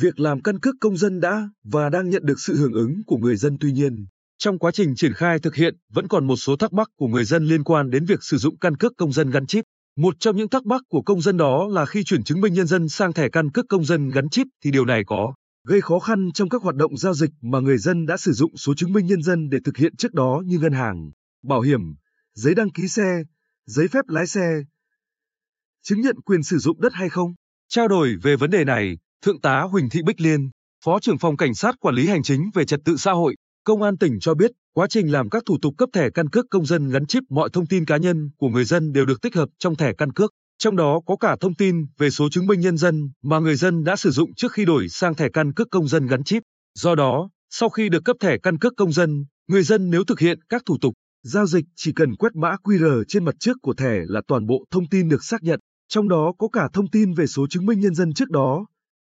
Việc làm căn cước công dân đã và đang nhận được sự hưởng ứng của người dân tuy nhiên, trong quá trình triển khai thực hiện vẫn còn một số thắc mắc của người dân liên quan đến việc sử dụng căn cước công dân gắn chip. Một trong những thắc mắc của công dân đó là khi chuyển chứng minh nhân dân sang thẻ căn cước công dân gắn chip thì điều này có gây khó khăn trong các hoạt động giao dịch mà người dân đã sử dụng số chứng minh nhân dân để thực hiện trước đó như ngân hàng, bảo hiểm, giấy đăng ký xe, giấy phép lái xe, chứng nhận quyền sử dụng đất hay không. Trao đổi về vấn đề này, Thượng tá Huỳnh Thị Bích Liên, Phó trưởng phòng Cảnh sát Quản lý Hành chính về Trật tự xã hội, Công an tỉnh cho biết, quá trình làm các thủ tục cấp thẻ căn cước công dân gắn chip mọi thông tin cá nhân của người dân đều được tích hợp trong thẻ căn cước, trong đó có cả thông tin về số chứng minh nhân dân mà người dân đã sử dụng trước khi đổi sang thẻ căn cước công dân gắn chip. Do đó, sau khi được cấp thẻ căn cước công dân, người dân nếu thực hiện các thủ tục, giao dịch chỉ cần quét mã QR trên mặt trước của thẻ là toàn bộ thông tin được xác nhận, trong đó có cả thông tin về số chứng minh nhân dân trước đó.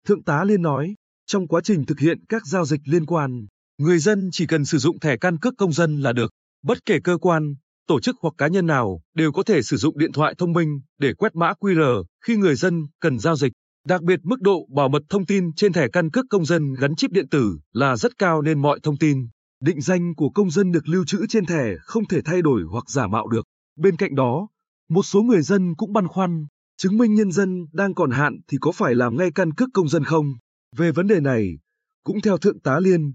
Thượng tá Liên nói, trong quá trình thực hiện các giao dịch liên quan, Người dân chỉ cần sử dụng thẻ căn cước công dân là được. Bất kể cơ quan, tổ chức hoặc cá nhân nào đều có thể sử dụng điện thoại thông minh để quét mã QR khi người dân cần giao dịch. Đặc biệt mức độ bảo mật thông tin trên thẻ căn cước công dân gắn chip điện tử là rất cao nên mọi thông tin, định danh của công dân được lưu trữ trên thẻ không thể thay đổi hoặc giả mạo được. Bên cạnh đó, một số người dân cũng băn khoăn, chứng minh nhân dân đang còn hạn thì có phải làm ngay căn cước công dân không? Về vấn đề này, cũng theo Thượng tá Liên,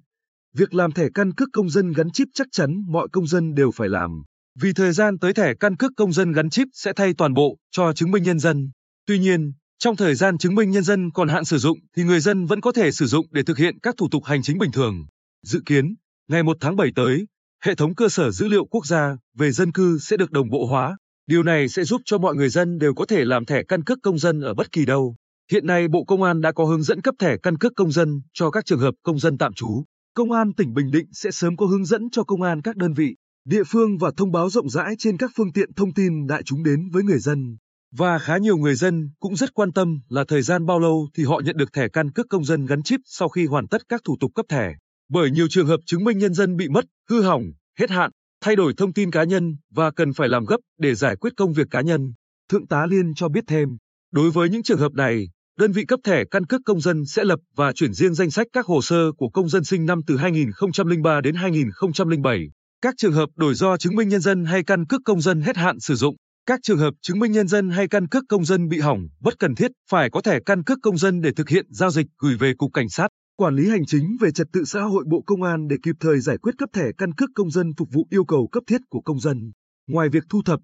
Việc làm thẻ căn cước công dân gắn chip chắc chắn mọi công dân đều phải làm. Vì thời gian tới thẻ căn cước công dân gắn chip sẽ thay toàn bộ cho chứng minh nhân dân. Tuy nhiên, trong thời gian chứng minh nhân dân còn hạn sử dụng thì người dân vẫn có thể sử dụng để thực hiện các thủ tục hành chính bình thường. Dự kiến, ngày 1 tháng 7 tới, hệ thống cơ sở dữ liệu quốc gia về dân cư sẽ được đồng bộ hóa. Điều này sẽ giúp cho mọi người dân đều có thể làm thẻ căn cước công dân ở bất kỳ đâu. Hiện nay Bộ Công an đã có hướng dẫn cấp thẻ căn cước công dân cho các trường hợp công dân tạm trú. Công an tỉnh Bình Định sẽ sớm có hướng dẫn cho công an các đơn vị, địa phương và thông báo rộng rãi trên các phương tiện thông tin đại chúng đến với người dân. Và khá nhiều người dân cũng rất quan tâm là thời gian bao lâu thì họ nhận được thẻ căn cước công dân gắn chip sau khi hoàn tất các thủ tục cấp thẻ. Bởi nhiều trường hợp chứng minh nhân dân bị mất, hư hỏng, hết hạn, thay đổi thông tin cá nhân và cần phải làm gấp để giải quyết công việc cá nhân. Thượng tá Liên cho biết thêm, đối với những trường hợp này, đơn vị cấp thẻ căn cước công dân sẽ lập và chuyển riêng danh sách các hồ sơ của công dân sinh năm từ 2003 đến 2007. Các trường hợp đổi do chứng minh nhân dân hay căn cước công dân hết hạn sử dụng, các trường hợp chứng minh nhân dân hay căn cước công dân bị hỏng, bất cần thiết phải có thẻ căn cước công dân để thực hiện giao dịch gửi về cục cảnh sát, quản lý hành chính về trật tự xã hội Bộ Công an để kịp thời giải quyết cấp thẻ căn cước công dân phục vụ yêu cầu cấp thiết của công dân. Ngoài việc thu thập,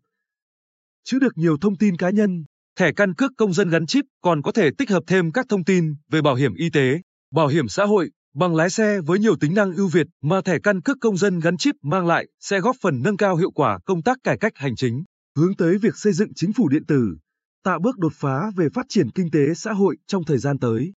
chữ được nhiều thông tin cá nhân, Thẻ căn cước công dân gắn chip còn có thể tích hợp thêm các thông tin về bảo hiểm y tế, bảo hiểm xã hội, bằng lái xe với nhiều tính năng ưu việt mà thẻ căn cước công dân gắn chip mang lại sẽ góp phần nâng cao hiệu quả công tác cải cách hành chính, hướng tới việc xây dựng chính phủ điện tử, tạo bước đột phá về phát triển kinh tế xã hội trong thời gian tới.